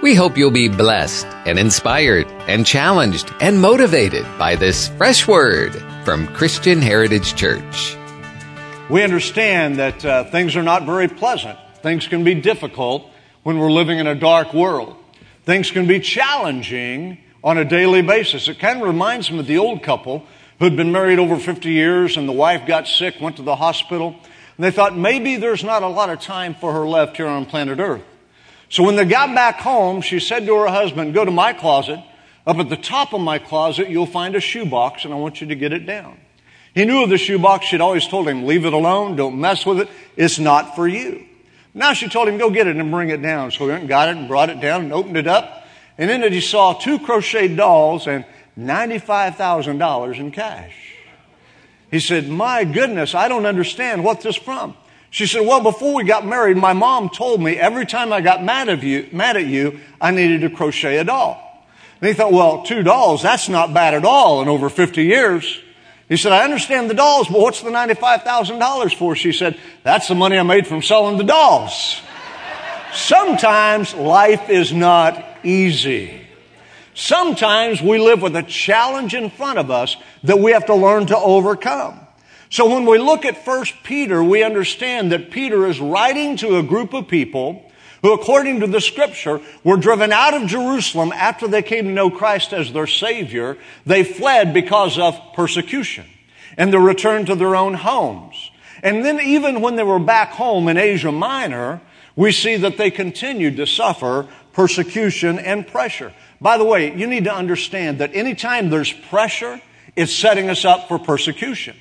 We hope you'll be blessed and inspired and challenged and motivated by this fresh word from Christian Heritage Church. We understand that uh, things are not very pleasant. Things can be difficult when we're living in a dark world. Things can be challenging on a daily basis. It kind of reminds me of the old couple who'd been married over 50 years and the wife got sick, went to the hospital, and they thought maybe there's not a lot of time for her left here on planet Earth. So when they got back home, she said to her husband, Go to my closet. Up at the top of my closet, you'll find a shoebox, and I want you to get it down. He knew of the shoebox. She'd always told him, Leave it alone. Don't mess with it. It's not for you. Now she told him, Go get it and bring it down. So he went and got it and brought it down and opened it up. And in it, he saw two crocheted dolls and $95,000 in cash. He said, My goodness, I don't understand what this from. She said, Well, before we got married, my mom told me every time I got mad at you, mad at you, I needed to crochet a doll. And he thought, Well, two dolls, that's not bad at all in over 50 years. He said, I understand the dolls, but what's the $95,000 for? She said, That's the money I made from selling the dolls. Sometimes life is not easy. Sometimes we live with a challenge in front of us that we have to learn to overcome. So when we look at 1 Peter, we understand that Peter is writing to a group of people who, according to the scripture, were driven out of Jerusalem after they came to know Christ as their Savior. They fled because of persecution and they returned to their own homes. And then even when they were back home in Asia Minor, we see that they continued to suffer persecution and pressure. By the way, you need to understand that anytime there's pressure, it's setting us up for persecution.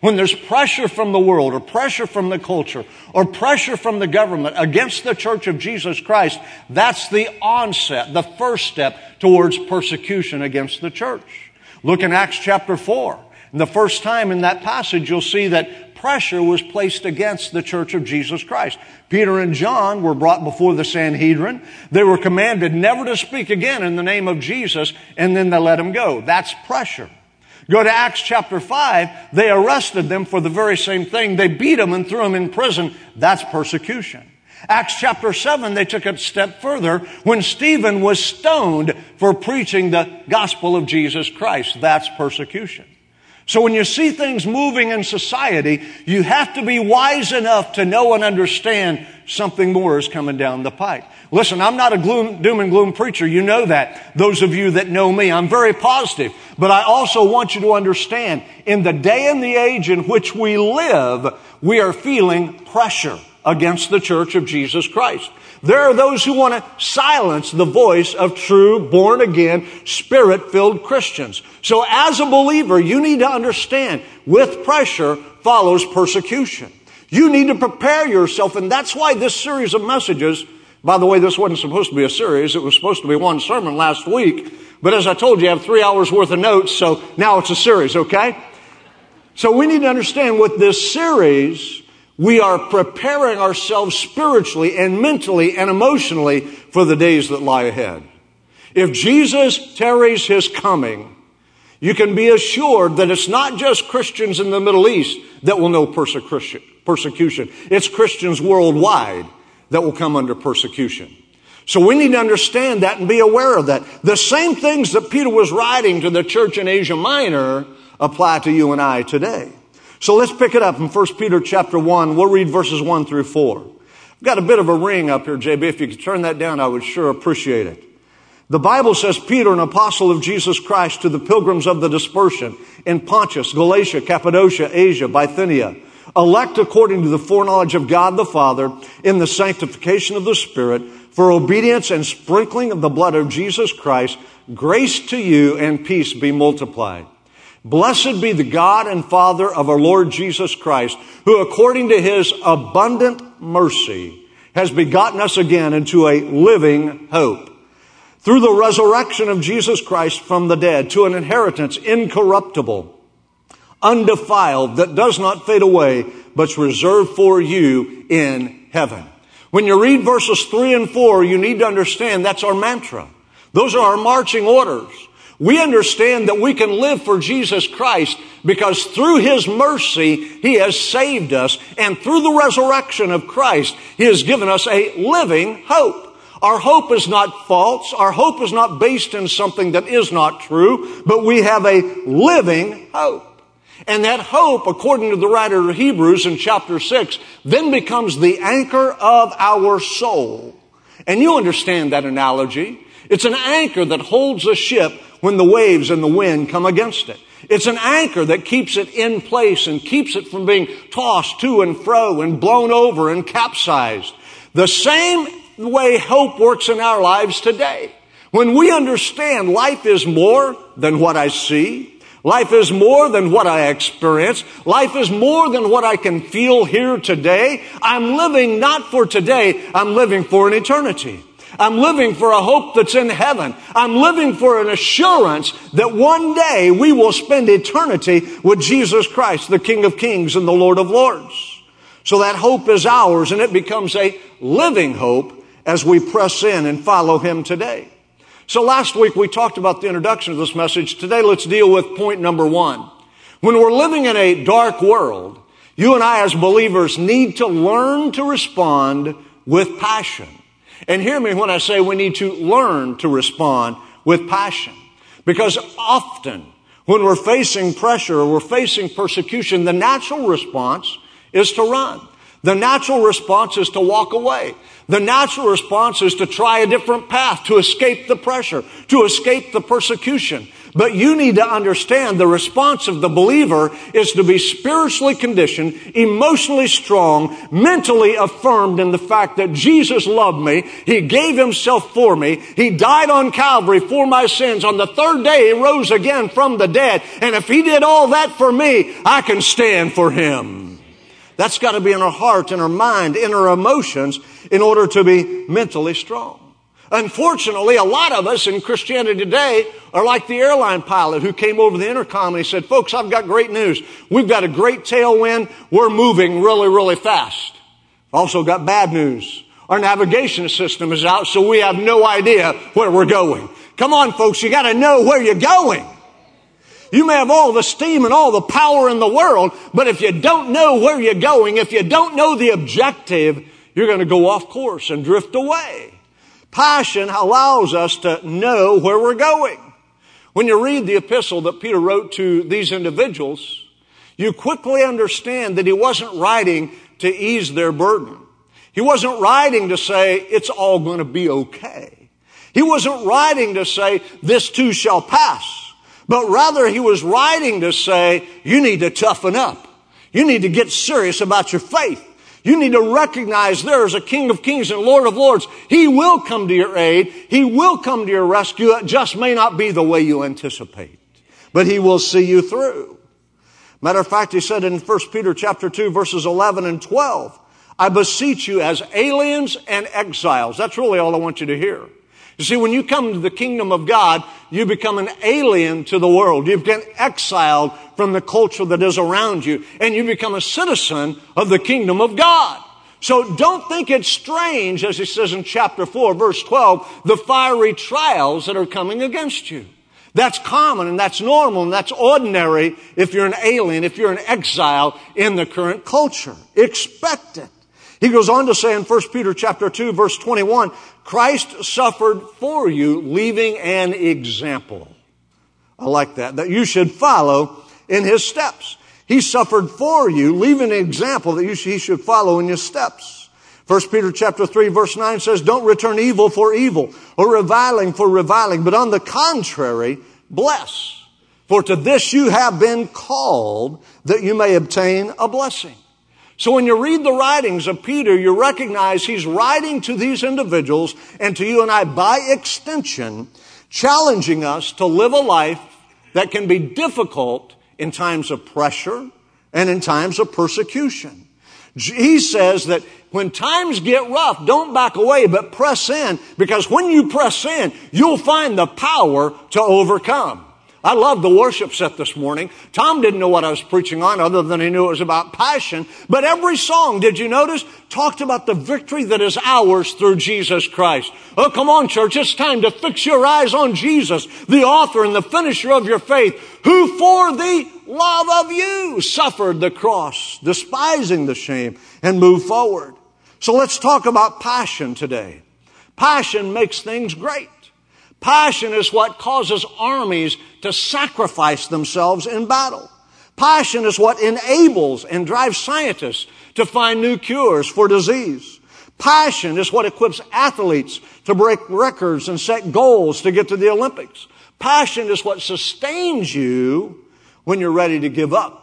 When there's pressure from the world or pressure from the culture or pressure from the government against the church of Jesus Christ, that's the onset, the first step towards persecution against the church. Look in Acts chapter 4. And the first time in that passage, you'll see that pressure was placed against the church of Jesus Christ. Peter and John were brought before the Sanhedrin. They were commanded never to speak again in the name of Jesus, and then they let them go. That's pressure. Go to Acts chapter 5. They arrested them for the very same thing. They beat them and threw them in prison. That's persecution. Acts chapter 7, they took it a step further when Stephen was stoned for preaching the gospel of Jesus Christ. That's persecution. So when you see things moving in society, you have to be wise enough to know and understand something more is coming down the pike. Listen, I'm not a gloom, doom and gloom preacher. You know that. Those of you that know me, I'm very positive. But I also want you to understand, in the day and the age in which we live, we are feeling pressure against the church of Jesus Christ. There are those who want to silence the voice of true, born again, spirit filled Christians. So as a believer, you need to understand with pressure follows persecution. You need to prepare yourself, and that's why this series of messages, by the way, this wasn't supposed to be a series, it was supposed to be one sermon last week, but as I told you, I have three hours worth of notes, so now it's a series, okay? So we need to understand with this series, we are preparing ourselves spiritually and mentally and emotionally for the days that lie ahead. If Jesus tarries his coming, you can be assured that it's not just Christians in the Middle East that will know persecution. It's Christians worldwide that will come under persecution. So we need to understand that and be aware of that. The same things that Peter was writing to the church in Asia Minor apply to you and I today. So let's pick it up in 1 Peter chapter 1. We'll read verses 1 through 4. I've got a bit of a ring up here, JB. If you could turn that down, I would sure appreciate it. The Bible says Peter, an apostle of Jesus Christ, to the pilgrims of the dispersion in Pontus, Galatia, Cappadocia, Asia, Bithynia, elect according to the foreknowledge of God the Father in the sanctification of the Spirit for obedience and sprinkling of the blood of Jesus Christ, grace to you and peace be multiplied. Blessed be the God and Father of our Lord Jesus Christ, who according to his abundant mercy has begotten us again into a living hope. Through the resurrection of Jesus Christ from the dead to an inheritance incorruptible, undefiled, that does not fade away, but's reserved for you in heaven. When you read verses three and four, you need to understand that's our mantra. Those are our marching orders. We understand that we can live for Jesus Christ because through His mercy, He has saved us. And through the resurrection of Christ, He has given us a living hope. Our hope is not false. Our hope is not based in something that is not true, but we have a living hope. And that hope, according to the writer of Hebrews in chapter 6, then becomes the anchor of our soul. And you understand that analogy. It's an anchor that holds a ship when the waves and the wind come against it. It's an anchor that keeps it in place and keeps it from being tossed to and fro and blown over and capsized. The same way hope works in our lives today. When we understand life is more than what I see, Life is more than what I experience. Life is more than what I can feel here today. I'm living not for today, I'm living for an eternity. I'm living for a hope that's in heaven. I'm living for an assurance that one day we will spend eternity with Jesus Christ, the King of Kings and the Lord of Lords. So that hope is ours and it becomes a living hope as we press in and follow Him today. So last week we talked about the introduction of this message. Today let's deal with point number one. When we're living in a dark world, you and I as believers need to learn to respond with passion. And hear me when I say we need to learn to respond with passion. Because often when we're facing pressure or we're facing persecution, the natural response is to run. The natural response is to walk away. The natural response is to try a different path, to escape the pressure, to escape the persecution. But you need to understand the response of the believer is to be spiritually conditioned, emotionally strong, mentally affirmed in the fact that Jesus loved me. He gave himself for me. He died on Calvary for my sins. On the third day, he rose again from the dead. And if he did all that for me, I can stand for him. That's got to be in our heart, in our mind, in our emotions in order to be mentally strong. Unfortunately, a lot of us in Christianity today are like the airline pilot who came over the intercom and he said, folks, I've got great news. We've got a great tailwind. We're moving really, really fast. Also got bad news. Our navigation system is out, so we have no idea where we're going. Come on, folks, you gotta know where you're going. You may have all the steam and all the power in the world, but if you don't know where you're going, if you don't know the objective, you're going to go off course and drift away. Passion allows us to know where we're going. When you read the epistle that Peter wrote to these individuals, you quickly understand that he wasn't writing to ease their burden. He wasn't writing to say, it's all going to be okay. He wasn't writing to say, this too shall pass but rather he was writing to say, you need to toughen up. You need to get serious about your faith. You need to recognize there is a King of Kings and Lord of Lords. He will come to your aid. He will come to your rescue. It just may not be the way you anticipate, but He will see you through. Matter of fact, He said in 1 Peter chapter 2 verses 11 and 12, I beseech you as aliens and exiles. That's really all I want you to hear. You see, when you come to the kingdom of God, you become an alien to the world. You get exiled from the culture that is around you, and you become a citizen of the kingdom of God. So don't think it's strange, as he says in chapter 4, verse 12, the fiery trials that are coming against you. That's common and that's normal and that's ordinary if you're an alien, if you're an exile in the current culture. Expect it. He goes on to say in 1 Peter chapter 2 verse 21, Christ suffered for you, leaving an example. I like that, that you should follow in his steps. He suffered for you, leaving an example that you he should follow in his steps. 1 Peter chapter 3 verse 9 says, don't return evil for evil or reviling for reviling, but on the contrary, bless. For to this you have been called that you may obtain a blessing. So when you read the writings of Peter, you recognize he's writing to these individuals and to you and I by extension, challenging us to live a life that can be difficult in times of pressure and in times of persecution. He says that when times get rough, don't back away, but press in, because when you press in, you'll find the power to overcome. I love the worship set this morning. Tom didn't know what I was preaching on other than he knew it was about passion. But every song, did you notice, talked about the victory that is ours through Jesus Christ. Oh, come on, church. It's time to fix your eyes on Jesus, the author and the finisher of your faith, who for the love of you suffered the cross, despising the shame, and moved forward. So let's talk about passion today. Passion makes things great. Passion is what causes armies to sacrifice themselves in battle. Passion is what enables and drives scientists to find new cures for disease. Passion is what equips athletes to break records and set goals to get to the Olympics. Passion is what sustains you when you're ready to give up.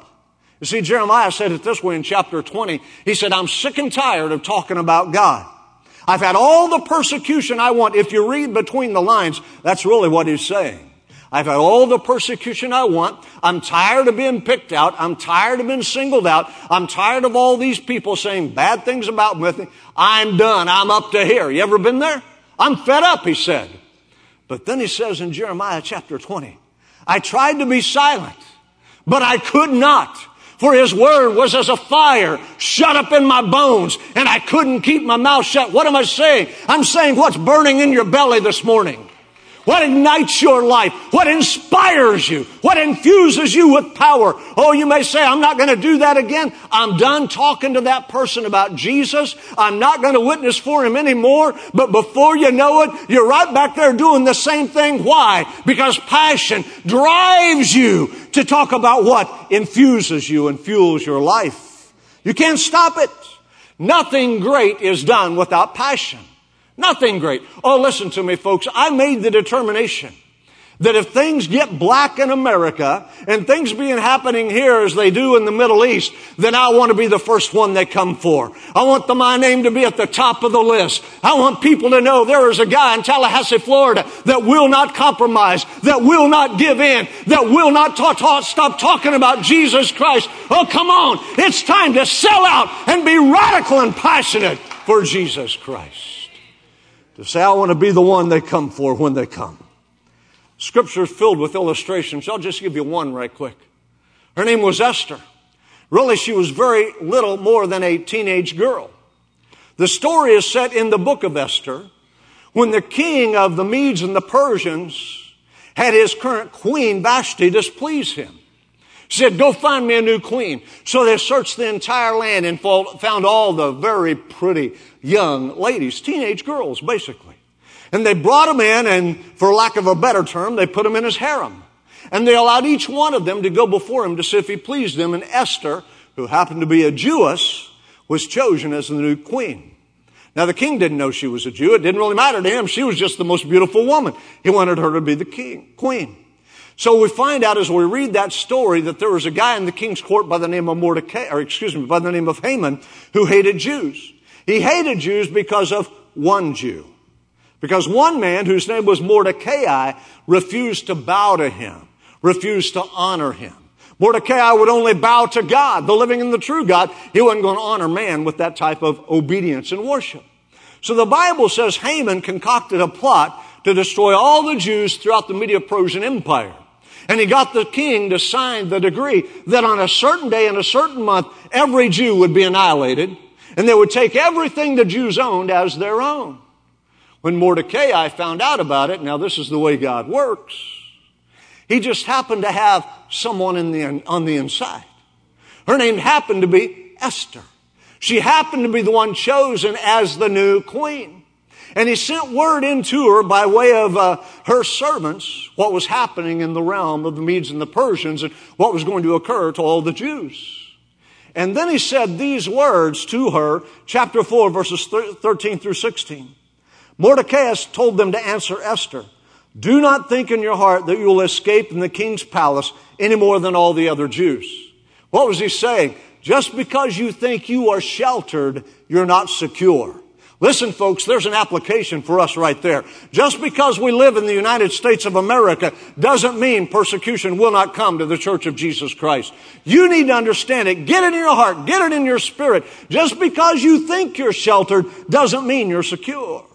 You see, Jeremiah said it this way in chapter 20. He said, I'm sick and tired of talking about God. I've had all the persecution I want. If you read between the lines, that's really what he's saying. I've had all the persecution I want. I'm tired of being picked out. I'm tired of being singled out. I'm tired of all these people saying bad things about me. I'm done. I'm up to here. You ever been there? I'm fed up, he said. But then he says in Jeremiah chapter 20, I tried to be silent, but I could not. For his word was as a fire shut up in my bones, and I couldn't keep my mouth shut. What am I saying? I'm saying what's burning in your belly this morning. What ignites your life? What inspires you? What infuses you with power? Oh, you may say, I'm not going to do that again. I'm done talking to that person about Jesus. I'm not going to witness for him anymore. But before you know it, you're right back there doing the same thing. Why? Because passion drives you to talk about what infuses you and fuels your life. You can't stop it. Nothing great is done without passion. Nothing great. Oh, listen to me, folks. I made the determination that if things get black in America and things being happening here as they do in the Middle East, then I want to be the first one they come for. I want the, my name to be at the top of the list. I want people to know there is a guy in Tallahassee, Florida that will not compromise, that will not give in, that will not stop talking about Jesus Christ. Oh, come on. It's time to sell out and be radical and passionate for Jesus Christ to say, I want to be the one they come for when they come. Scripture is filled with illustrations. I'll just give you one right quick. Her name was Esther. Really, she was very little more than a teenage girl. The story is set in the book of Esther when the king of the Medes and the Persians had his current queen Vashti displease him. She said, go find me a new queen. So they searched the entire land and found all the very pretty young ladies, teenage girls, basically. And they brought them in and, for lack of a better term, they put them in his harem. And they allowed each one of them to go before him to see if he pleased them. And Esther, who happened to be a Jewess, was chosen as the new queen. Now the king didn't know she was a Jew. It didn't really matter to him. She was just the most beautiful woman. He wanted her to be the king, queen. So we find out as we read that story that there was a guy in the king's court by the name of Mordecai, or excuse me, by the name of Haman, who hated Jews. He hated Jews because of one Jew. Because one man whose name was Mordecai refused to bow to him, refused to honor him. Mordecai would only bow to God, the living and the true God. He wasn't going to honor man with that type of obedience and worship. So the Bible says Haman concocted a plot to destroy all the Jews throughout the Medo-Persian Empire. And he got the king to sign the decree that on a certain day in a certain month, every Jew would be annihilated and they would take everything the Jews owned as their own. When Mordecai found out about it, now this is the way God works, he just happened to have someone in the, on the inside. Her name happened to be Esther. She happened to be the one chosen as the new queen. And he sent word into her by way of uh, her servants what was happening in the realm of the Medes and the Persians and what was going to occur to all the Jews. And then he said these words to her, chapter 4, verses 13 through 16. Mordecai told them to answer Esther, Do not think in your heart that you will escape in the king's palace any more than all the other Jews. What was he saying? Just because you think you are sheltered, you're not secure. Listen, folks, there's an application for us right there. Just because we live in the United States of America doesn't mean persecution will not come to the Church of Jesus Christ. You need to understand it. Get it in your heart. Get it in your spirit. Just because you think you're sheltered doesn't mean you're secure.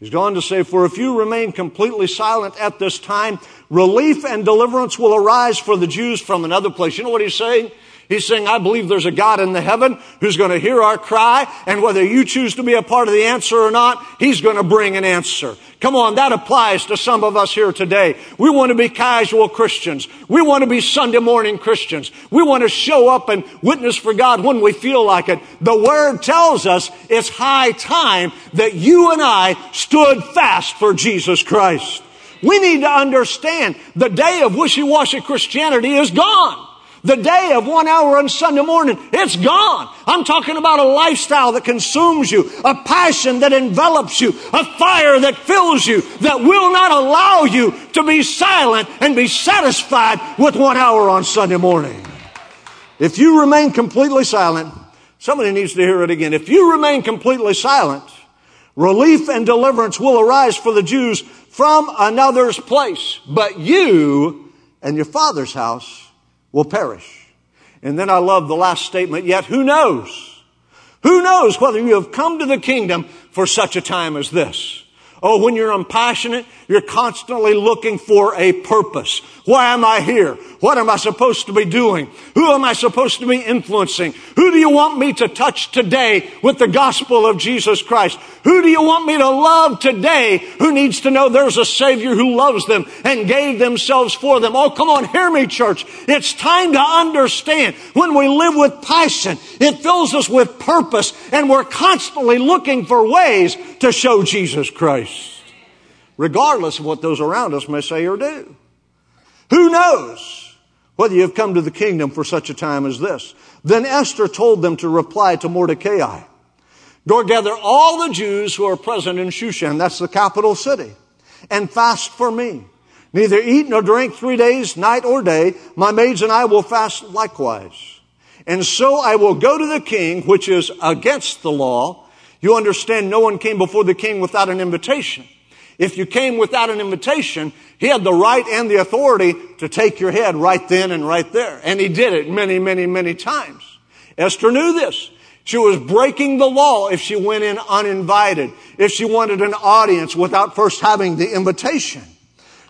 He's gone to say, for if you remain completely silent at this time, relief and deliverance will arise for the Jews from another place. You know what he's saying? He's saying, I believe there's a God in the heaven who's going to hear our cry, and whether you choose to be a part of the answer or not, He's going to bring an answer. Come on, that applies to some of us here today. We want to be casual Christians. We want to be Sunday morning Christians. We want to show up and witness for God when we feel like it. The Word tells us it's high time that you and I stood fast for Jesus Christ. We need to understand the day of wishy-washy Christianity is gone. The day of one hour on Sunday morning, it's gone. I'm talking about a lifestyle that consumes you, a passion that envelops you, a fire that fills you, that will not allow you to be silent and be satisfied with one hour on Sunday morning. If you remain completely silent, somebody needs to hear it again. If you remain completely silent, relief and deliverance will arise for the Jews from another's place, but you and your father's house will perish. And then I love the last statement, yet who knows? Who knows whether you have come to the kingdom for such a time as this? Oh, when you're impassionate, you're constantly looking for a purpose. Why am I here? What am I supposed to be doing? Who am I supposed to be influencing? Who do you want me to touch today with the gospel of Jesus Christ? Who do you want me to love today who needs to know there's a Savior who loves them and gave themselves for them? Oh, come on, hear me, church. It's time to understand when we live with passion, it fills us with purpose and we're constantly looking for ways to show Jesus Christ regardless of what those around us may say or do. Who knows whether you have come to the kingdom for such a time as this? Then Esther told them to reply to Mordecai. Go gather all the Jews who are present in Shushan, that's the capital city, and fast for me. Neither eat nor drink three days, night or day. My maids and I will fast likewise. And so I will go to the king, which is against the law. You understand, no one came before the king without an invitation. If you came without an invitation, he had the right and the authority to take your head right then and right there. And he did it many, many, many times. Esther knew this. She was breaking the law if she went in uninvited, if she wanted an audience without first having the invitation.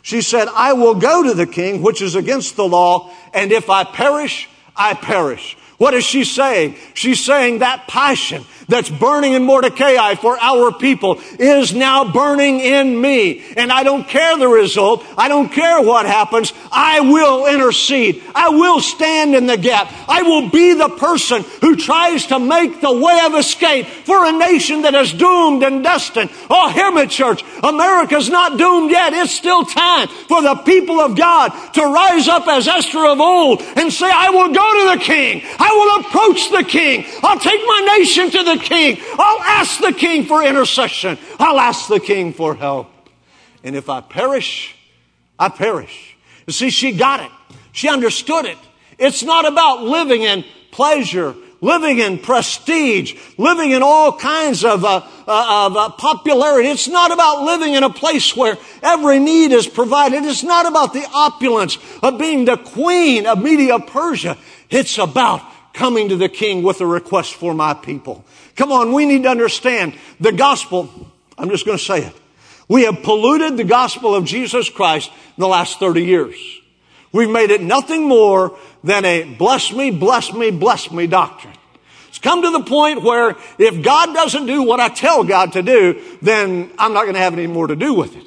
She said, I will go to the king, which is against the law, and if I perish, I perish. What is she saying? She's saying that passion that's burning in Mordecai for our people is now burning in me. And I don't care the result. I don't care what happens. I will intercede. I will stand in the gap. I will be the person who tries to make the way of escape for a nation that is doomed and destined. Oh, hear me, church. America's not doomed yet. It's still time for the people of God to rise up as Esther of old and say, I will go to the king. I will approach the king. I'll take my nation to the king. I'll ask the king for intercession. I'll ask the king for help. And if I perish, I perish. You see, she got it. She understood it. It's not about living in pleasure, living in prestige, living in all kinds of, uh, uh, of uh, popularity. It's not about living in a place where every need is provided. It's not about the opulence of being the queen of Media Persia. It's about coming to the king with a request for my people. Come on, we need to understand the gospel. I'm just going to say it. We have polluted the gospel of Jesus Christ in the last 30 years. We've made it nothing more than a bless me, bless me, bless me doctrine. It's come to the point where if God doesn't do what I tell God to do, then I'm not going to have any more to do with it.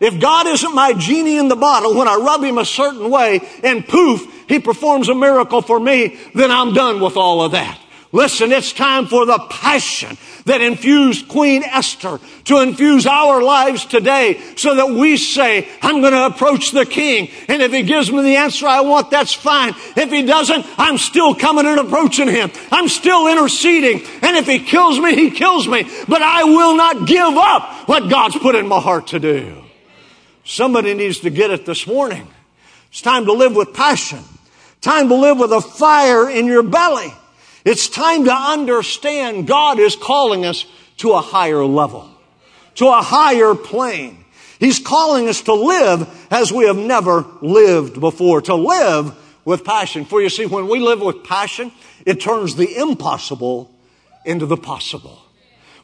If God isn't my genie in the bottle when I rub him a certain way and poof, he performs a miracle for me, then I'm done with all of that. Listen, it's time for the passion that infused Queen Esther to infuse our lives today so that we say, I'm going to approach the king. And if he gives me the answer I want, that's fine. If he doesn't, I'm still coming and approaching him. I'm still interceding. And if he kills me, he kills me. But I will not give up what God's put in my heart to do. Somebody needs to get it this morning. It's time to live with passion. Time to live with a fire in your belly. It's time to understand God is calling us to a higher level, to a higher plane. He's calling us to live as we have never lived before, to live with passion. For you see, when we live with passion, it turns the impossible into the possible.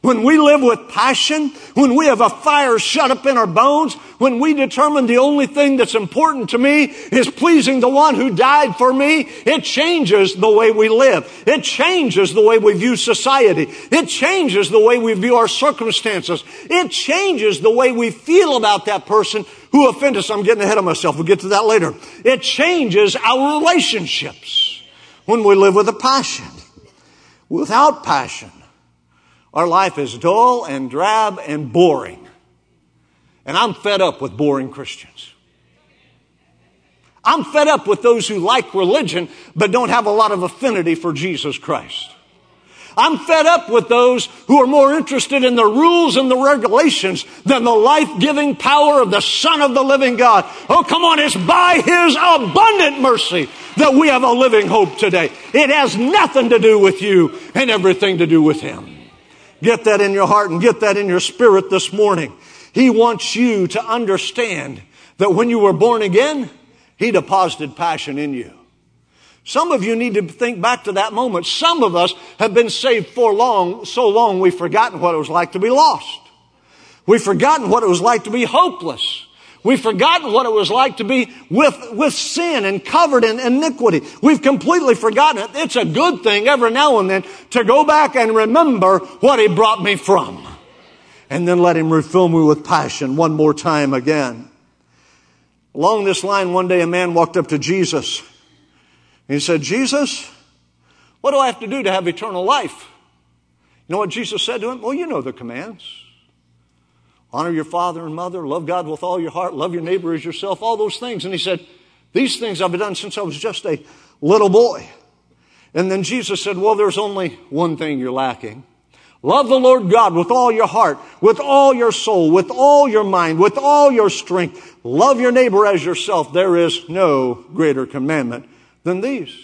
When we live with passion, when we have a fire shut up in our bones, when we determine the only thing that's important to me is pleasing the one who died for me, it changes the way we live. It changes the way we view society. It changes the way we view our circumstances. It changes the way we feel about that person who offended us. I'm getting ahead of myself. We'll get to that later. It changes our relationships when we live with a passion. Without passion, our life is dull and drab and boring. And I'm fed up with boring Christians. I'm fed up with those who like religion but don't have a lot of affinity for Jesus Christ. I'm fed up with those who are more interested in the rules and the regulations than the life-giving power of the Son of the living God. Oh, come on, it's by His abundant mercy that we have a living hope today. It has nothing to do with you and everything to do with Him. Get that in your heart and get that in your spirit this morning. He wants you to understand that when you were born again, He deposited passion in you. Some of you need to think back to that moment. Some of us have been saved for long, so long we've forgotten what it was like to be lost. We've forgotten what it was like to be hopeless. We've forgotten what it was like to be with, with sin and covered in iniquity. We've completely forgotten it. It's a good thing every now and then to go back and remember what He brought me from. And then let Him refill me with passion one more time again. Along this line, one day a man walked up to Jesus. He said, Jesus, what do I have to do to have eternal life? You know what Jesus said to him? Well, you know the commands. Honor your father and mother, love God with all your heart, love your neighbor as yourself, all those things. And he said, These things I've done since I was just a little boy. And then Jesus said, Well, there's only one thing you're lacking. Love the Lord God with all your heart, with all your soul, with all your mind, with all your strength. Love your neighbor as yourself. There is no greater commandment than these.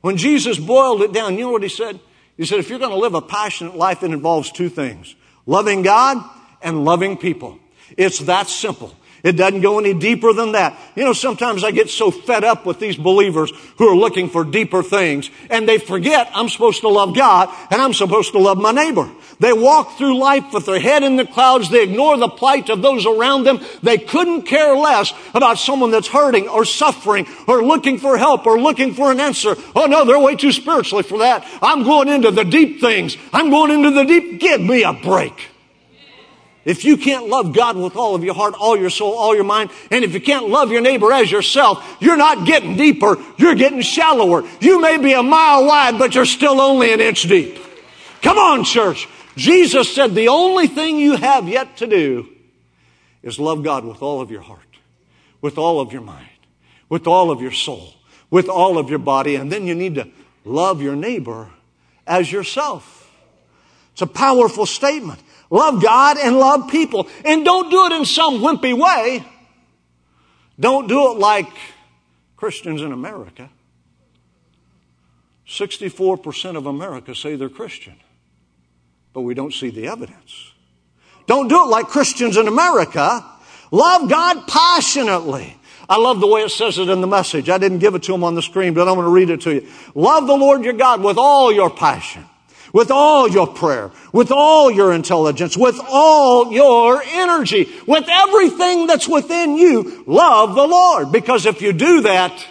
When Jesus boiled it down, you know what he said? He said, if you're going to live a passionate life, it involves two things. Loving God and loving people. It's that simple. It doesn't go any deeper than that. You know, sometimes I get so fed up with these believers who are looking for deeper things and they forget I'm supposed to love God and I'm supposed to love my neighbor. They walk through life with their head in the clouds. They ignore the plight of those around them. They couldn't care less about someone that's hurting or suffering or looking for help or looking for an answer. Oh no, they're way too spiritually for that. I'm going into the deep things. I'm going into the deep. Give me a break. If you can't love God with all of your heart, all your soul, all your mind, and if you can't love your neighbor as yourself, you're not getting deeper, you're getting shallower. You may be a mile wide, but you're still only an inch deep. Come on, church. Jesus said the only thing you have yet to do is love God with all of your heart, with all of your mind, with all of your soul, with all of your body, and then you need to love your neighbor as yourself. It's a powerful statement. Love God and love people. And don't do it in some wimpy way. Don't do it like Christians in America. 64% of America say they're Christian, but we don't see the evidence. Don't do it like Christians in America. Love God passionately. I love the way it says it in the message. I didn't give it to them on the screen, but I'm going to read it to you. Love the Lord your God with all your passion with all your prayer, with all your intelligence, with all your energy, with everything that's within you, love the Lord. Because if you do that,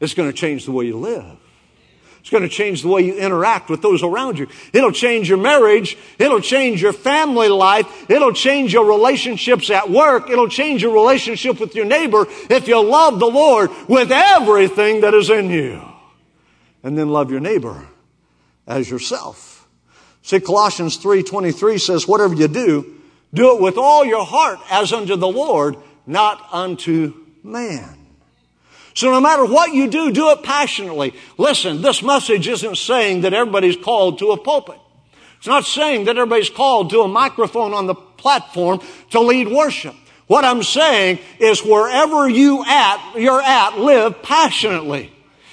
it's going to change the way you live. It's going to change the way you interact with those around you. It'll change your marriage. It'll change your family life. It'll change your relationships at work. It'll change your relationship with your neighbor if you love the Lord with everything that is in you. And then love your neighbor as yourself. See, Colossians 3.23 says, whatever you do, do it with all your heart as unto the Lord, not unto man. So no matter what you do, do it passionately. Listen, this message isn't saying that everybody's called to a pulpit. It's not saying that everybody's called to a microphone on the platform to lead worship. What I'm saying is wherever you at, you're at, live passionately.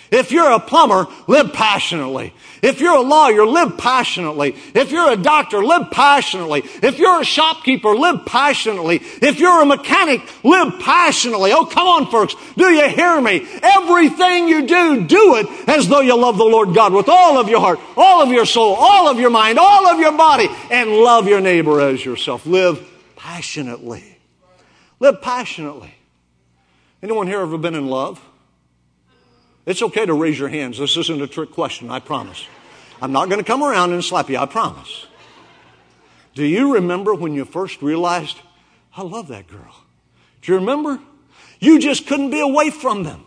If you're a plumber, live passionately. If you're a lawyer, live passionately. If you're a doctor, live passionately. If you're a shopkeeper, live passionately. If you're a mechanic, live passionately. Oh, come on, folks. Do you hear me? Everything you do, do it as though you love the Lord God with all of your heart, all of your soul, all of your mind, all of your body, and love your neighbor as yourself. Live passionately. Live passionately. Anyone here ever been in love? It's okay to raise your hands. This isn't a trick question, I promise. I'm not going to come around and slap you, I promise. Do you remember when you first realized, I love that girl? Do you remember? You just couldn't be away from them.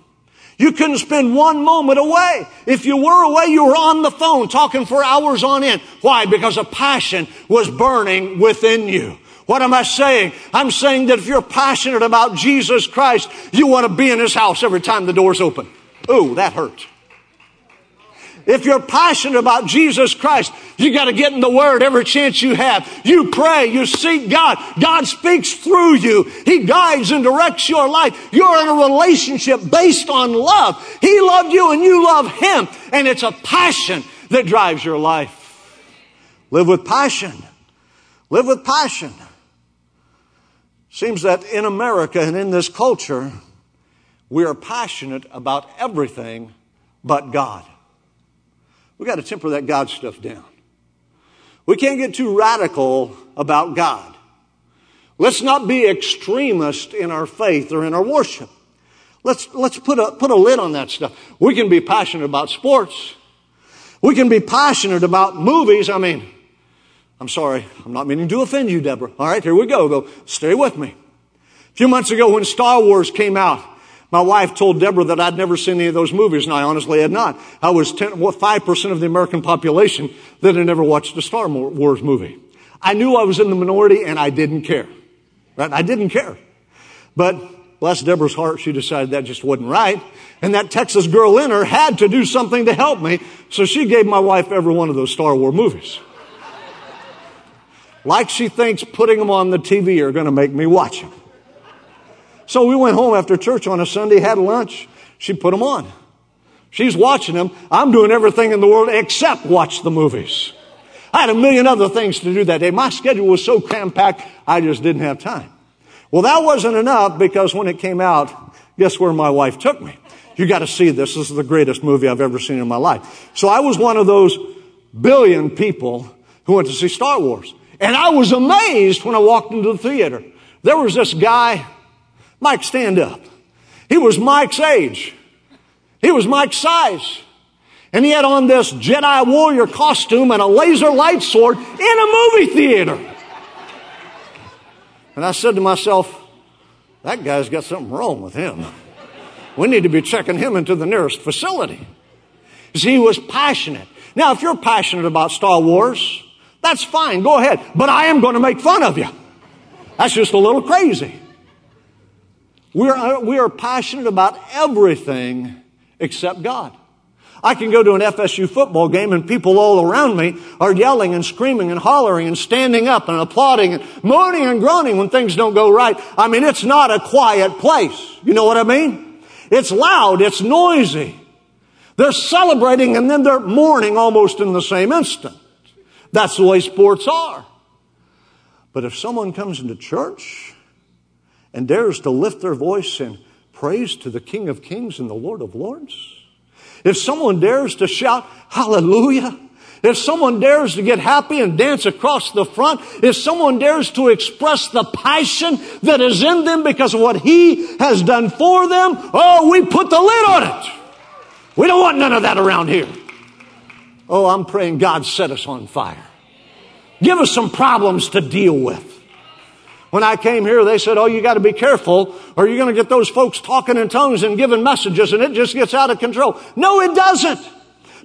You couldn't spend one moment away. If you were away, you were on the phone talking for hours on end. Why? Because a passion was burning within you. What am I saying? I'm saying that if you're passionate about Jesus Christ, you want to be in His house every time the door's open. Ooh, that hurts. If you're passionate about Jesus Christ, you got to get in the Word every chance you have. You pray, you seek God. God speaks through you. He guides and directs your life. You're in a relationship based on love. He loved you and you love Him. And it's a passion that drives your life. Live with passion. Live with passion. Seems that in America and in this culture, we are passionate about everything but God. We've got to temper that God stuff down. We can't get too radical about God. Let's not be extremist in our faith or in our worship. Let's, let's put a, put a lid on that stuff. We can be passionate about sports. We can be passionate about movies. I mean, I'm sorry. I'm not meaning to offend you, Deborah. All right, here we go. Go. Stay with me. A few months ago when Star Wars came out, my wife told Deborah that I'd never seen any of those movies, and I honestly had not. I was 10, 5% of the American population that had never watched a Star Wars movie. I knew I was in the minority, and I didn't care. Right? I didn't care. But bless Deborah's heart, she decided that just wasn't right. And that Texas girl in her had to do something to help me, so she gave my wife every one of those Star Wars movies. like she thinks putting them on the TV are going to make me watch them. So we went home after church on a Sunday, had lunch. She put them on. She's watching them. I'm doing everything in the world except watch the movies. I had a million other things to do that day. My schedule was so cram packed, I just didn't have time. Well, that wasn't enough because when it came out, guess where my wife took me? You got to see this. This is the greatest movie I've ever seen in my life. So I was one of those billion people who went to see Star Wars. And I was amazed when I walked into the theater. There was this guy Mike, stand up. He was Mike's age. He was Mike's size. And he had on this Jedi warrior costume and a laser light sword in a movie theater. And I said to myself, that guy's got something wrong with him. We need to be checking him into the nearest facility. See, he was passionate. Now, if you're passionate about Star Wars, that's fine. Go ahead. But I am going to make fun of you. That's just a little crazy. We're, uh, we are passionate about everything except God. I can go to an FSU football game and people all around me are yelling and screaming and hollering and standing up and applauding and moaning and groaning when things don't go right. I mean, it's not a quiet place. You know what I mean? It's loud. It's noisy. They're celebrating and then they're mourning almost in the same instant. That's the way sports are. But if someone comes into church and dares to lift their voice in praise to the King of Kings and the Lord of Lords, if someone dares to shout hallelujah, if someone dares to get happy and dance across the front, if someone dares to express the passion that is in them because of what He has done for them, oh, we put the lid on it. We don't want none of that around here. Oh, I'm praying God set us on fire. Give us some problems to deal with. When I came here, they said, Oh, you got to be careful or you're going to get those folks talking in tongues and giving messages and it just gets out of control. No, it doesn't.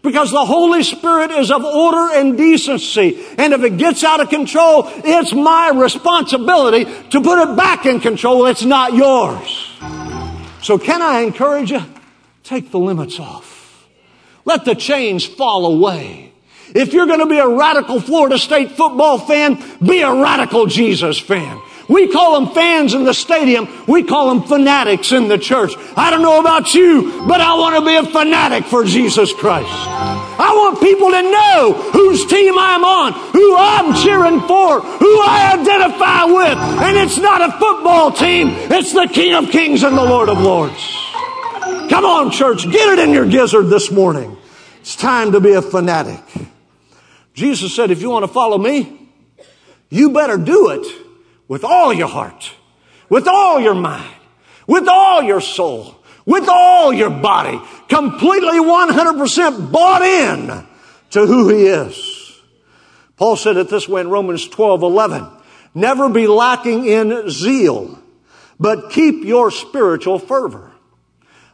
Because the Holy Spirit is of order and decency. And if it gets out of control, it's my responsibility to put it back in control. It's not yours. So can I encourage you? Take the limits off. Let the chains fall away. If you're going to be a radical Florida State football fan, be a radical Jesus fan. We call them fans in the stadium. We call them fanatics in the church. I don't know about you, but I want to be a fanatic for Jesus Christ. I want people to know whose team I'm on, who I'm cheering for, who I identify with. And it's not a football team, it's the King of Kings and the Lord of Lords. Come on, church, get it in your gizzard this morning. It's time to be a fanatic. Jesus said, if you want to follow me, you better do it with all your heart, with all your mind, with all your soul, with all your body, completely 100% bought in to who he is. Paul said it this way in Romans 12, 11. Never be lacking in zeal, but keep your spiritual fervor.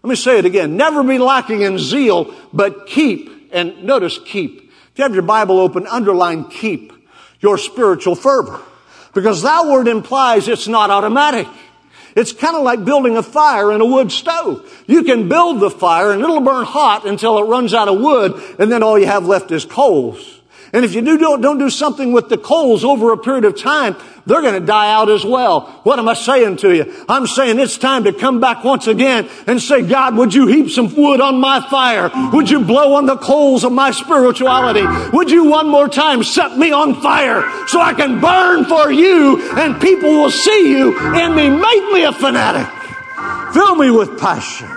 Let me say it again. Never be lacking in zeal, but keep, and notice keep. If you have your Bible open, underline keep your spiritual fervor. Because that word implies it's not automatic. It's kind of like building a fire in a wood stove. You can build the fire and it'll burn hot until it runs out of wood and then all you have left is coals. And if you do, don't, don't do something with the coals over a period of time, they're going to die out as well. What am I saying to you? I'm saying it's time to come back once again and say, God, would you heap some wood on my fire? Would you blow on the coals of my spirituality? Would you one more time set me on fire so I can burn for you and people will see you in me? Make me a fanatic. Fill me with passion.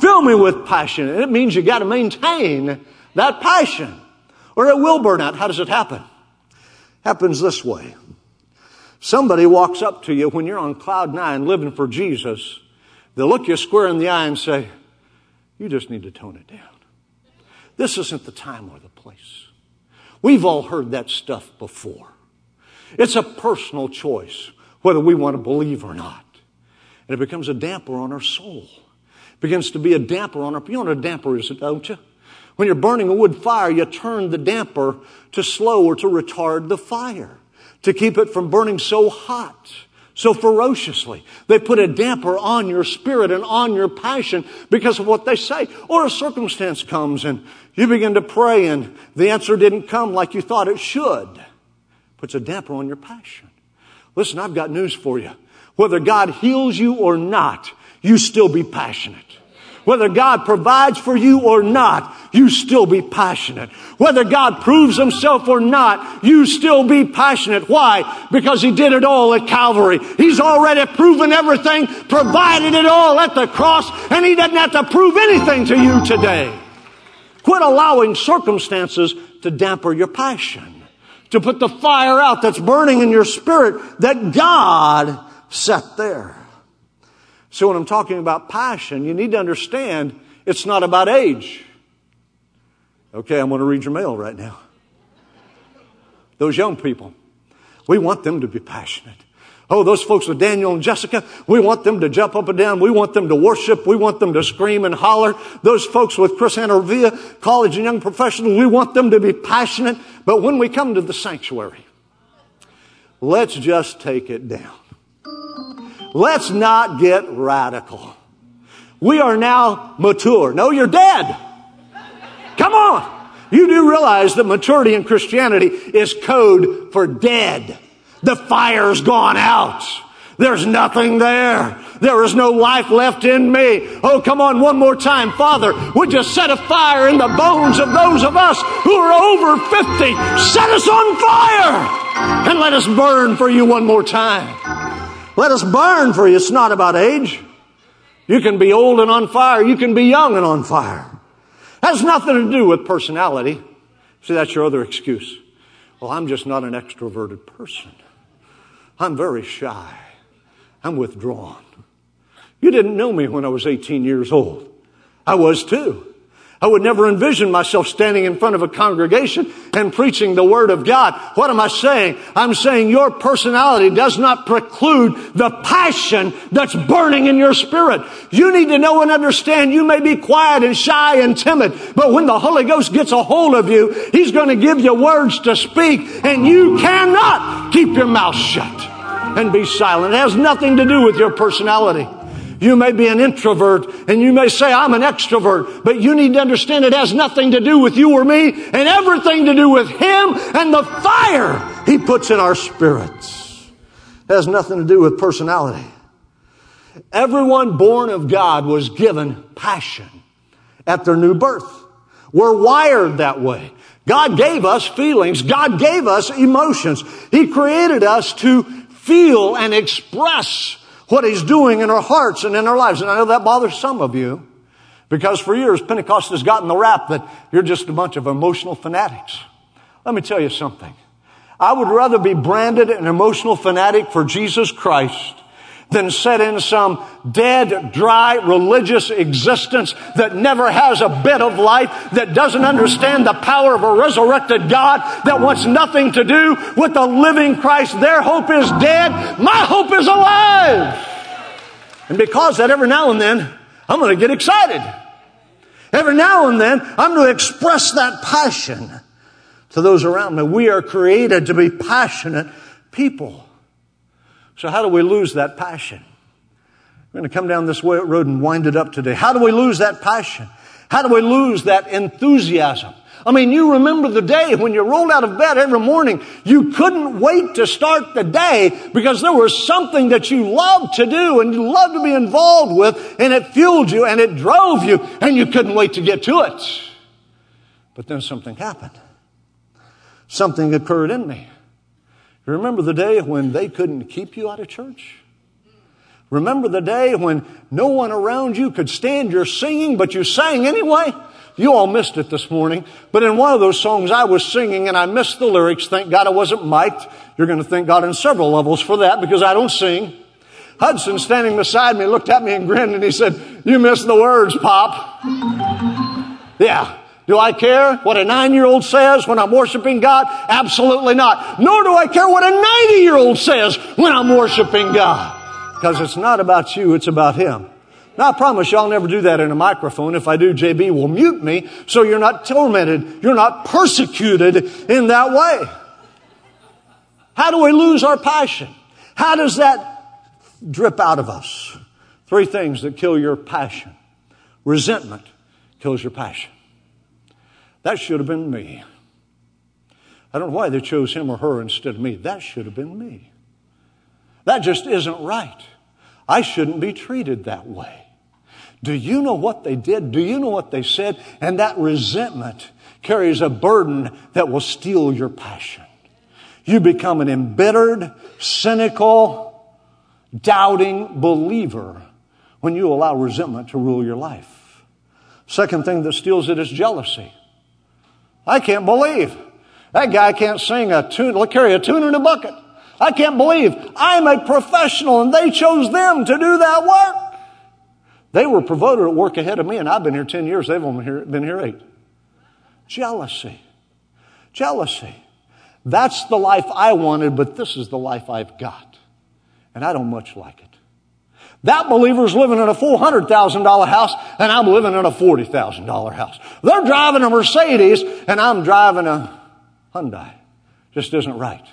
Fill me with passion. And it means you got to maintain that passion or it will burn out. How does it happen? Happens this way. Somebody walks up to you when you're on cloud nine living for Jesus. They'll look you square in the eye and say, You just need to tone it down. This isn't the time or the place. We've all heard that stuff before. It's a personal choice whether we want to believe or not. And it becomes a damper on our soul. It begins to be a damper on our, you know what a damper is, don't you? When you're burning a wood fire, you turn the damper to slow or to retard the fire, to keep it from burning so hot, so ferociously. They put a damper on your spirit and on your passion because of what they say. Or a circumstance comes and you begin to pray and the answer didn't come like you thought it should. Puts a damper on your passion. Listen, I've got news for you. Whether God heals you or not, you still be passionate. Whether God provides for you or not, you still be passionate. Whether God proves himself or not, you still be passionate. Why? Because he did it all at Calvary. He's already proven everything, provided it all at the cross, and he doesn't have to prove anything to you today. Quit allowing circumstances to damper your passion, to put the fire out that's burning in your spirit that God set there. So when I'm talking about passion, you need to understand it's not about age. Okay, I'm going to read your mail right now. Those young people, we want them to be passionate. Oh, those folks with Daniel and Jessica, we want them to jump up and down. We want them to worship. We want them to scream and holler. Those folks with Chris Anarvia, college and young professionals, we want them to be passionate. But when we come to the sanctuary, let's just take it down. Let's not get radical. We are now mature. No, you're dead. Come on. You do realize that maturity in Christianity is code for dead. The fire's gone out. There's nothing there. There is no life left in me. Oh, come on, one more time. Father, would you set a fire in the bones of those of us who are over 50? Set us on fire and let us burn for you one more time. Let us burn for you. It's not about age. You can be old and on fire. You can be young and on fire. Has nothing to do with personality. See, that's your other excuse. Well, I'm just not an extroverted person. I'm very shy. I'm withdrawn. You didn't know me when I was 18 years old. I was too. I would never envision myself standing in front of a congregation and preaching the Word of God. What am I saying? I'm saying your personality does not preclude the passion that's burning in your spirit. You need to know and understand you may be quiet and shy and timid, but when the Holy Ghost gets a hold of you, He's going to give you words to speak and you cannot keep your mouth shut and be silent. It has nothing to do with your personality. You may be an introvert and you may say, I'm an extrovert, but you need to understand it has nothing to do with you or me and everything to do with Him and the fire He puts in our spirits. It has nothing to do with personality. Everyone born of God was given passion at their new birth. We're wired that way. God gave us feelings. God gave us emotions. He created us to feel and express what He's doing in our hearts and in our lives. And I know that bothers some of you because for years Pentecost has gotten the rap that you're just a bunch of emotional fanatics. Let me tell you something. I would rather be branded an emotional fanatic for Jesus Christ than set in some dead, dry, religious existence that never has a bit of life, that doesn't understand the power of a resurrected God, that wants nothing to do with the living Christ. Their hope is dead. My hope is alive. And because that every now and then, I'm going to get excited. Every now and then, I'm going to express that passion to those around me. We are created to be passionate people. So, how do we lose that passion? We're going to come down this road and wind it up today. How do we lose that passion? How do we lose that enthusiasm? I mean, you remember the day when you rolled out of bed every morning, you couldn't wait to start the day because there was something that you loved to do and you loved to be involved with and it fueled you and it drove you and you couldn't wait to get to it. But then something happened. Something occurred in me. Remember the day when they couldn't keep you out of church? Remember the day when no one around you could stand your singing, but you sang anyway? You all missed it this morning, but in one of those songs I was singing and I missed the lyrics. Thank God I wasn't mic'd. You're going to thank God on several levels for that because I don't sing. Hudson standing beside me looked at me and grinned and he said, you missed the words, Pop. yeah. Do I care what a nine year old says when I'm worshiping God? Absolutely not. Nor do I care what a 90 year old says when I'm worshiping God. Because it's not about you, it's about Him. Now, I promise you I'll never do that in a microphone. If I do, JB will mute me so you're not tormented, you're not persecuted in that way. How do we lose our passion? How does that drip out of us? Three things that kill your passion. Resentment kills your passion. That should have been me. I don't know why they chose him or her instead of me. That should have been me. That just isn't right. I shouldn't be treated that way. Do you know what they did? Do you know what they said? And that resentment carries a burden that will steal your passion. You become an embittered, cynical, doubting believer when you allow resentment to rule your life. Second thing that steals it is jealousy. I can't believe that guy can't sing a tune, carry a tune in a bucket. I can't believe I'm a professional and they chose them to do that work. They were promoted at work ahead of me and I've been here 10 years. They've only been here eight. Jealousy. Jealousy. That's the life I wanted, but this is the life I've got. And I don't much like it. That believer's living in a $400,000 house and I'm living in a $40,000 house. They're driving a Mercedes and I'm driving a Hyundai. Just isn't right.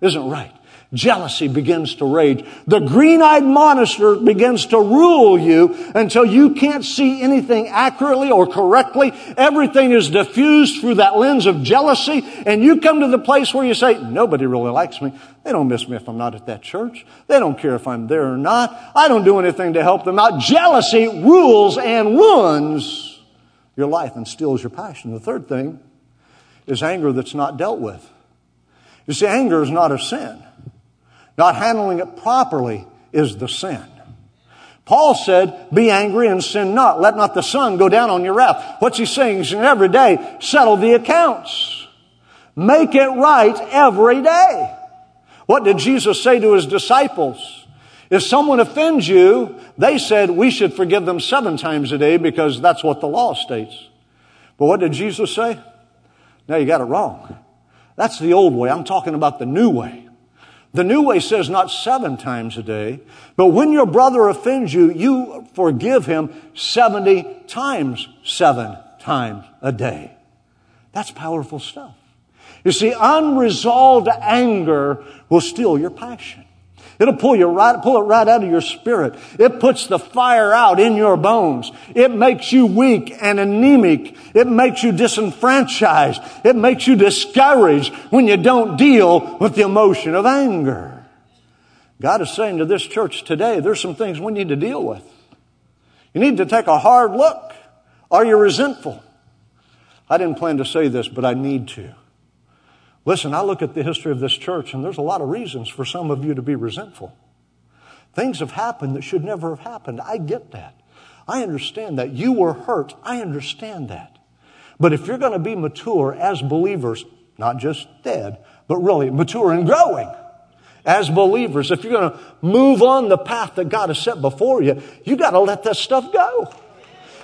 Isn't right. Jealousy begins to rage. The green-eyed monster begins to rule you until you can't see anything accurately or correctly. Everything is diffused through that lens of jealousy and you come to the place where you say, nobody really likes me. They don't miss me if I'm not at that church. They don't care if I'm there or not. I don't do anything to help them out. Jealousy rules and ruins your life and steals your passion. The third thing is anger that's not dealt with. You see, anger is not a sin. Not handling it properly is the sin. Paul said, be angry and sin not. Let not the sun go down on your wrath. What's he saying? He's saying every day, settle the accounts. Make it right every day. What did Jesus say to his disciples? If someone offends you, they said we should forgive them seven times a day because that's what the law states. But what did Jesus say? No, you got it wrong. That's the old way. I'm talking about the new way. The new way says not seven times a day, but when your brother offends you, you forgive him 70 times seven times a day. That's powerful stuff. You see, unresolved anger will steal your passion. It'll pull you right, pull it right out of your spirit. It puts the fire out in your bones. It makes you weak and anemic. It makes you disenfranchised. It makes you discouraged when you don't deal with the emotion of anger. God is saying to this church today, there's some things we need to deal with. You need to take a hard look. Are you resentful? I didn't plan to say this, but I need to. Listen, I look at the history of this church, and there's a lot of reasons for some of you to be resentful. Things have happened that should never have happened. I get that. I understand that. You were hurt. I understand that. But if you're going to be mature as believers, not just dead, but really mature and growing as believers, if you're going to move on the path that God has set before you, you got to let that stuff go.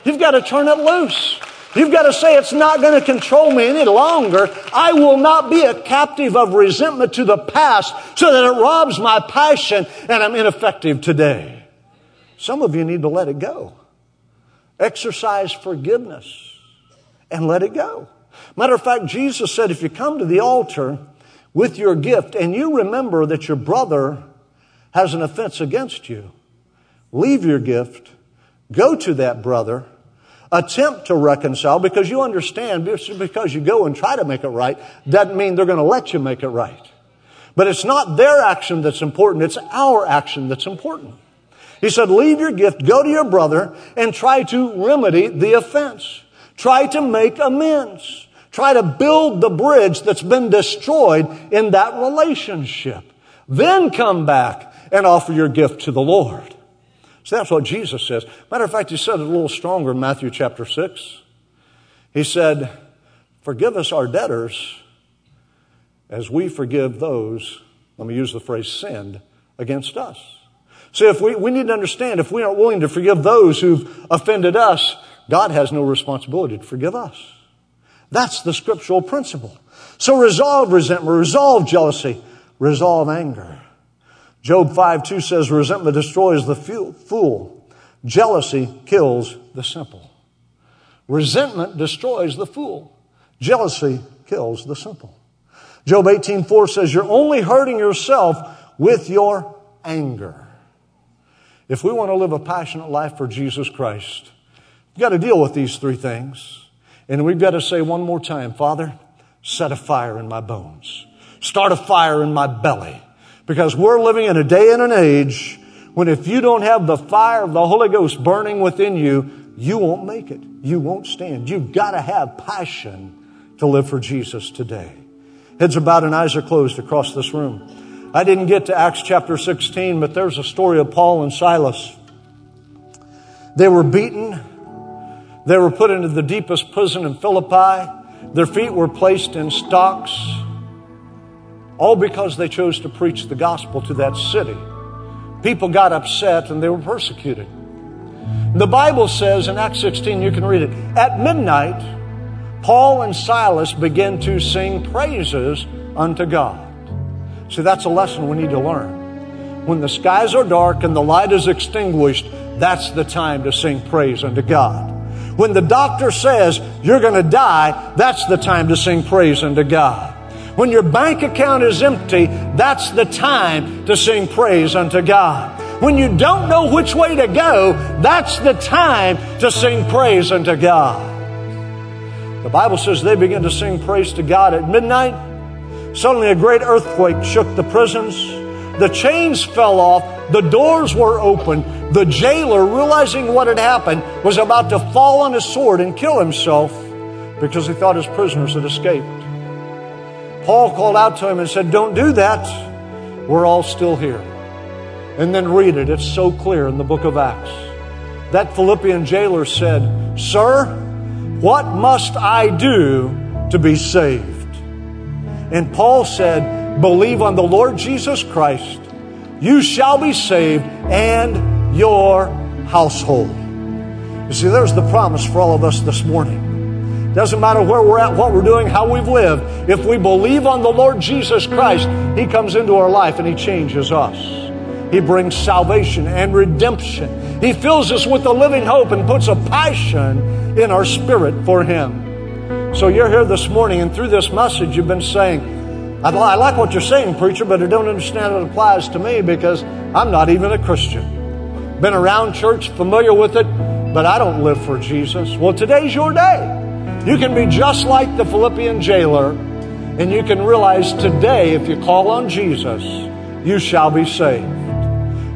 You've got to turn it loose. You've got to say it's not going to control me any longer. I will not be a captive of resentment to the past so that it robs my passion and I'm ineffective today. Some of you need to let it go. Exercise forgiveness and let it go. Matter of fact, Jesus said if you come to the altar with your gift and you remember that your brother has an offense against you, leave your gift, go to that brother, attempt to reconcile because you understand because you go and try to make it right doesn't mean they're going to let you make it right. But it's not their action that's important, it's our action that's important. He said, leave your gift, go to your brother, and try to remedy the offense. Try to make amends. Try to build the bridge that's been destroyed in that relationship. Then come back and offer your gift to the Lord. That's what Jesus says. Matter of fact, he said it a little stronger in Matthew chapter 6. He said, Forgive us our debtors as we forgive those, let me use the phrase, sinned against us. See, if we, we need to understand if we aren't willing to forgive those who've offended us, God has no responsibility to forgive us. That's the scriptural principle. So resolve resentment, resolve jealousy, resolve anger. Job 5 2 says, Resentment destroys the fool, jealousy kills the simple. Resentment destroys the fool, jealousy kills the simple. Job 18 4 says, You're only hurting yourself with your anger. If we want to live a passionate life for Jesus Christ, we've got to deal with these three things. And we've got to say one more time, Father, set a fire in my bones. Start a fire in my belly. Because we're living in a day and an age when if you don't have the fire of the Holy Ghost burning within you, you won't make it. You won't stand. You've got to have passion to live for Jesus today. Heads are bowed and eyes are closed across this room. I didn't get to Acts chapter 16, but there's a story of Paul and Silas. They were beaten. They were put into the deepest prison in Philippi. Their feet were placed in stocks, all because they chose to preach the gospel to that city. People got upset and they were persecuted. The Bible says in Acts 16, you can read it, at midnight, Paul and Silas began to sing praises unto God. See, that's a lesson we need to learn. When the skies are dark and the light is extinguished, that's the time to sing praise unto God. When the doctor says you're going to die, that's the time to sing praise unto God. When your bank account is empty, that's the time to sing praise unto God. When you don't know which way to go, that's the time to sing praise unto God. The Bible says they began to sing praise to God at midnight Suddenly, a great earthquake shook the prisons. The chains fell off. The doors were open. The jailer, realizing what had happened, was about to fall on his sword and kill himself because he thought his prisoners had escaped. Paul called out to him and said, Don't do that. We're all still here. And then read it. It's so clear in the book of Acts. That Philippian jailer said, Sir, what must I do to be saved? And Paul said, Believe on the Lord Jesus Christ, you shall be saved and your household. You see, there's the promise for all of us this morning. Doesn't matter where we're at, what we're doing, how we've lived. If we believe on the Lord Jesus Christ, He comes into our life and He changes us. He brings salvation and redemption. He fills us with the living hope and puts a passion in our spirit for Him. So you're here this morning, and through this message, you've been saying, I like what you're saying, preacher, but I don't understand it applies to me because I'm not even a Christian. Been around church, familiar with it, but I don't live for Jesus. Well, today's your day. You can be just like the Philippian jailer, and you can realize today, if you call on Jesus, you shall be saved.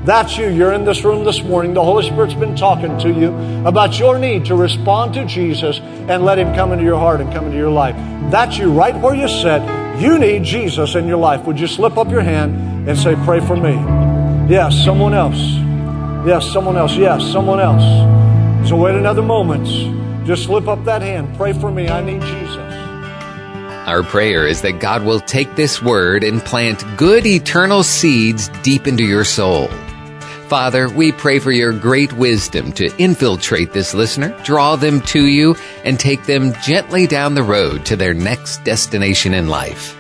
That's you. You're in this room this morning. The Holy Spirit's been talking to you about your need to respond to Jesus and let Him come into your heart and come into your life. That's you right where you sit. You need Jesus in your life. Would you slip up your hand and say, Pray for me? Yes, someone else. Yes, someone else. Yes, someone else. So wait another moment. Just slip up that hand. Pray for me. I need Jesus. Our prayer is that God will take this word and plant good eternal seeds deep into your soul. Father, we pray for your great wisdom to infiltrate this listener, draw them to you, and take them gently down the road to their next destination in life.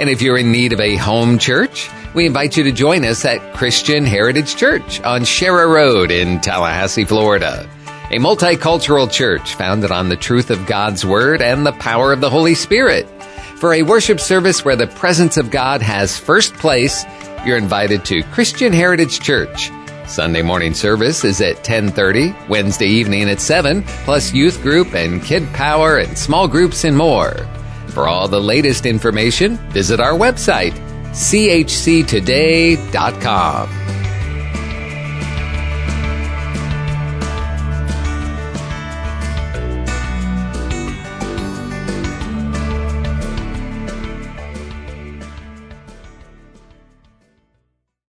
And if you're in need of a home church, we invite you to join us at Christian Heritage Church on Sharer Road in Tallahassee, Florida. A multicultural church founded on the truth of God's Word and the power of the Holy Spirit. For a worship service where the presence of God has first place, you're invited to Christian Heritage Church. Sunday morning service is at 10:30, Wednesday evening at 7, plus youth group and kid power and small groups and more. For all the latest information, visit our website chctoday.com.